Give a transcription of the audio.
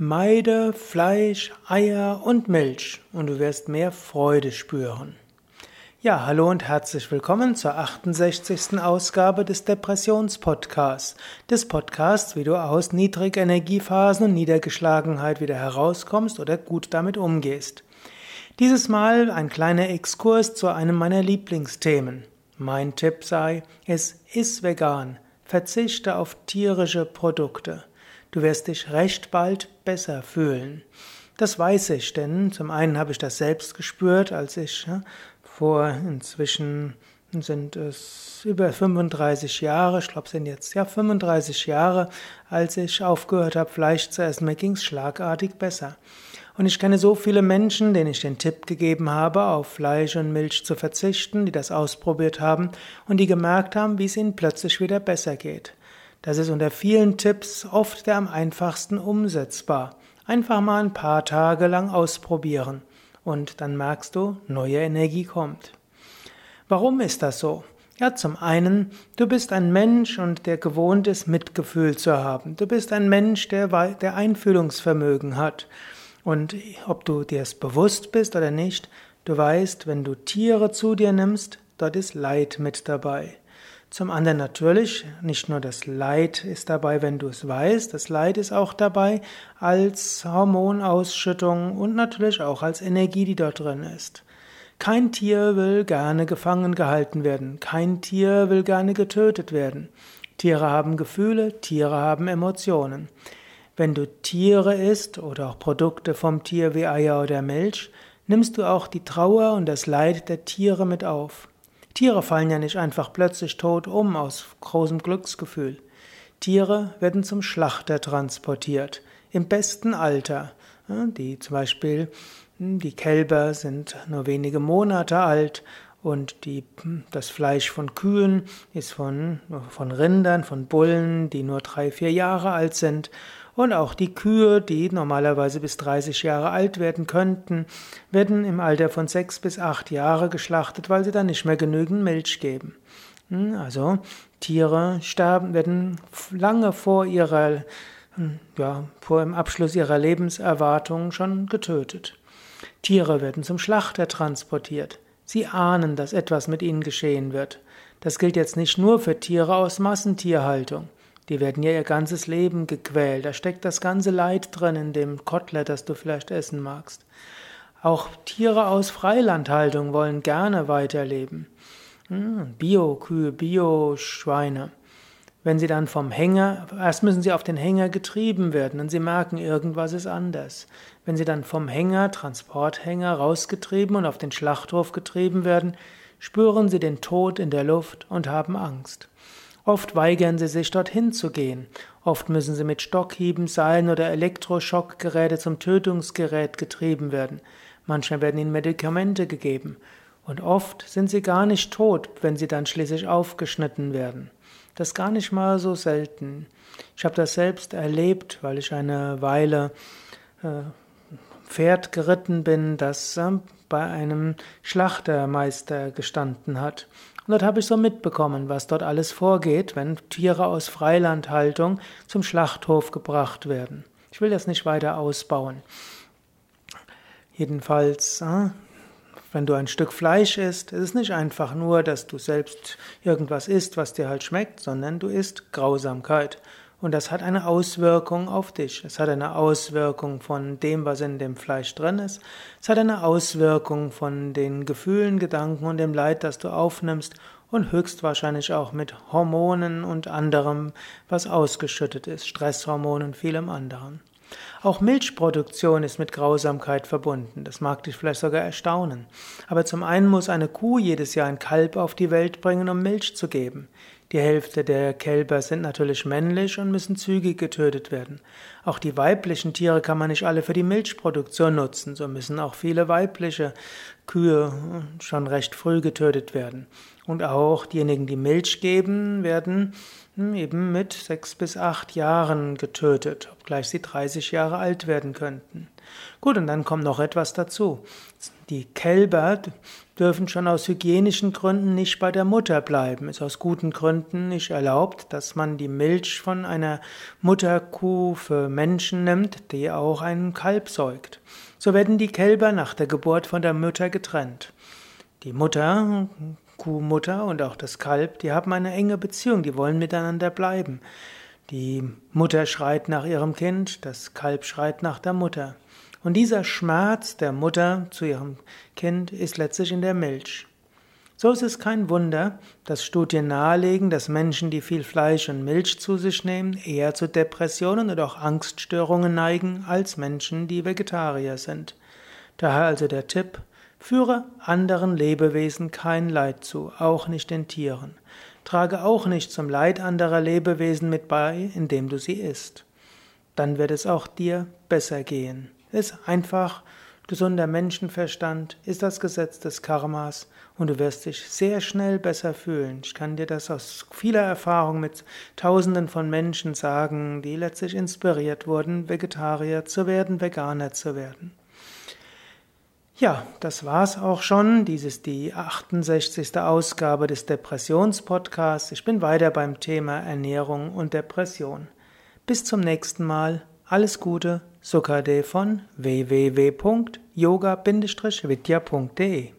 Meide Fleisch, Eier und Milch und du wirst mehr Freude spüren. Ja, hallo und herzlich willkommen zur 68. Ausgabe des Depressionspodcasts. Des Podcasts, wie du aus Niedrigenergiephasen und Niedergeschlagenheit wieder herauskommst oder gut damit umgehst. Dieses Mal ein kleiner Exkurs zu einem meiner Lieblingsthemen. Mein Tipp sei, es ist vegan. Verzichte auf tierische Produkte. Du wirst dich recht bald besser fühlen. Das weiß ich, denn zum einen habe ich das selbst gespürt, als ich vor inzwischen sind es über 35 Jahre, ich glaube sind jetzt ja 35 Jahre, als ich aufgehört habe, Fleisch zu essen, mir ging es schlagartig besser. Und ich kenne so viele Menschen, denen ich den Tipp gegeben habe, auf Fleisch und Milch zu verzichten, die das ausprobiert haben und die gemerkt haben, wie es ihnen plötzlich wieder besser geht. Das ist unter vielen Tipps oft der am einfachsten umsetzbar. Einfach mal ein paar Tage lang ausprobieren und dann merkst du, neue Energie kommt. Warum ist das so? Ja, zum einen, du bist ein Mensch und der gewohnt ist, Mitgefühl zu haben. Du bist ein Mensch, der, der Einfühlungsvermögen hat. Und ob du dir es bewusst bist oder nicht, du weißt, wenn du Tiere zu dir nimmst, dort ist Leid mit dabei. Zum anderen natürlich, nicht nur das Leid ist dabei, wenn du es weißt, das Leid ist auch dabei als Hormonausschüttung und natürlich auch als Energie, die dort drin ist. Kein Tier will gerne gefangen gehalten werden, kein Tier will gerne getötet werden. Tiere haben Gefühle, Tiere haben Emotionen. Wenn du Tiere isst oder auch Produkte vom Tier wie Eier oder Milch, nimmst du auch die Trauer und das Leid der Tiere mit auf. Tiere fallen ja nicht einfach plötzlich tot um aus großem Glücksgefühl. Tiere werden zum Schlachter transportiert, im besten Alter. Die zum Beispiel, hm, die Kälber sind nur wenige Monate alt und die, hm, das Fleisch von Kühen ist von, von Rindern, von Bullen, die nur drei, vier Jahre alt sind. Und auch die Kühe, die normalerweise bis 30 Jahre alt werden könnten, werden im Alter von sechs bis acht Jahre geschlachtet, weil sie dann nicht mehr genügend Milch geben. Hm, also Tiere sterben, werden lange vor ihrer, hm, ja, vor dem Abschluss ihrer Lebenserwartung schon getötet. Tiere werden zum Schlachter transportiert. Sie ahnen, dass etwas mit ihnen geschehen wird. Das gilt jetzt nicht nur für Tiere aus Massentierhaltung. Die werden ja ihr ganzes Leben gequält. Da steckt das ganze Leid drin in dem Kotelett, das du vielleicht essen magst. Auch Tiere aus Freilandhaltung wollen gerne weiterleben. Hm, Bio-Kühe, Bio-Schweine. Wenn sie dann vom Hänger, erst müssen sie auf den Hänger getrieben werden und sie merken, irgendwas ist anders. Wenn sie dann vom Hänger, Transporthänger, rausgetrieben und auf den Schlachthof getrieben werden, spüren sie den Tod in der Luft und haben Angst. Oft weigern sie sich, dorthin zu gehen. Oft müssen sie mit Stockhieben, Seilen oder Elektroschockgeräte zum Tötungsgerät getrieben werden. Manchmal werden ihnen Medikamente gegeben. Und oft sind sie gar nicht tot, wenn sie dann schließlich aufgeschnitten werden. Das ist gar nicht mal so selten. Ich habe das selbst erlebt, weil ich eine Weile äh, Pferd geritten bin, das äh, bei einem Schlachtermeister gestanden hat. Und dort habe ich so mitbekommen, was dort alles vorgeht, wenn Tiere aus Freilandhaltung zum Schlachthof gebracht werden. Ich will das nicht weiter ausbauen. Jedenfalls, äh, wenn du ein Stück Fleisch isst, ist es nicht einfach nur, dass du selbst irgendwas isst, was dir halt schmeckt, sondern du isst Grausamkeit. Und das hat eine Auswirkung auf dich. Es hat eine Auswirkung von dem, was in dem Fleisch drin ist. Es hat eine Auswirkung von den Gefühlen, Gedanken und dem Leid, das du aufnimmst und höchstwahrscheinlich auch mit Hormonen und anderem, was ausgeschüttet ist, Stresshormonen und vielem anderen. Auch Milchproduktion ist mit Grausamkeit verbunden. Das mag dich vielleicht sogar erstaunen. Aber zum einen muss eine Kuh jedes Jahr ein Kalb auf die Welt bringen, um Milch zu geben. Die Hälfte der Kälber sind natürlich männlich und müssen zügig getötet werden. Auch die weiblichen Tiere kann man nicht alle für die Milchproduktion nutzen, so müssen auch viele weibliche Kühe schon recht früh getötet werden. Und auch diejenigen, die Milch geben, werden hm, eben mit sechs bis acht Jahren getötet, obgleich sie 30 Jahre alt werden könnten. Gut, und dann kommt noch etwas dazu. Die Kälber dürfen schon aus hygienischen Gründen nicht bei der Mutter bleiben. Ist aus guten Gründen nicht erlaubt, dass man die Milch von einer Mutterkuh für Menschen nimmt, die auch einen Kalb säugt. So werden die Kälber nach der Geburt von der Mutter getrennt. Die Mutter, Kuhmutter und auch das Kalb, die haben eine enge Beziehung, die wollen miteinander bleiben. Die Mutter schreit nach ihrem Kind, das Kalb schreit nach der Mutter. Und dieser Schmerz der Mutter zu ihrem Kind ist letztlich in der Milch. So ist es kein Wunder, dass Studien nahelegen, dass Menschen, die viel Fleisch und Milch zu sich nehmen, eher zu Depressionen oder auch Angststörungen neigen als Menschen, die Vegetarier sind. Daher also der Tipp, führe anderen Lebewesen kein Leid zu, auch nicht den Tieren. Trage auch nicht zum Leid anderer Lebewesen mit bei, indem du sie isst. Dann wird es auch dir besser gehen. Ist einfach gesunder Menschenverstand, ist das Gesetz des Karmas und du wirst dich sehr schnell besser fühlen. Ich kann dir das aus vieler Erfahrung mit Tausenden von Menschen sagen, die letztlich inspiriert wurden, Vegetarier zu werden, Veganer zu werden. Ja, das war's auch schon. Dies ist die 68. Ausgabe des Depressionspodcasts. Ich bin weiter beim Thema Ernährung und Depression. Bis zum nächsten Mal. Alles Gute, Sukade von www.yoga-vidya.de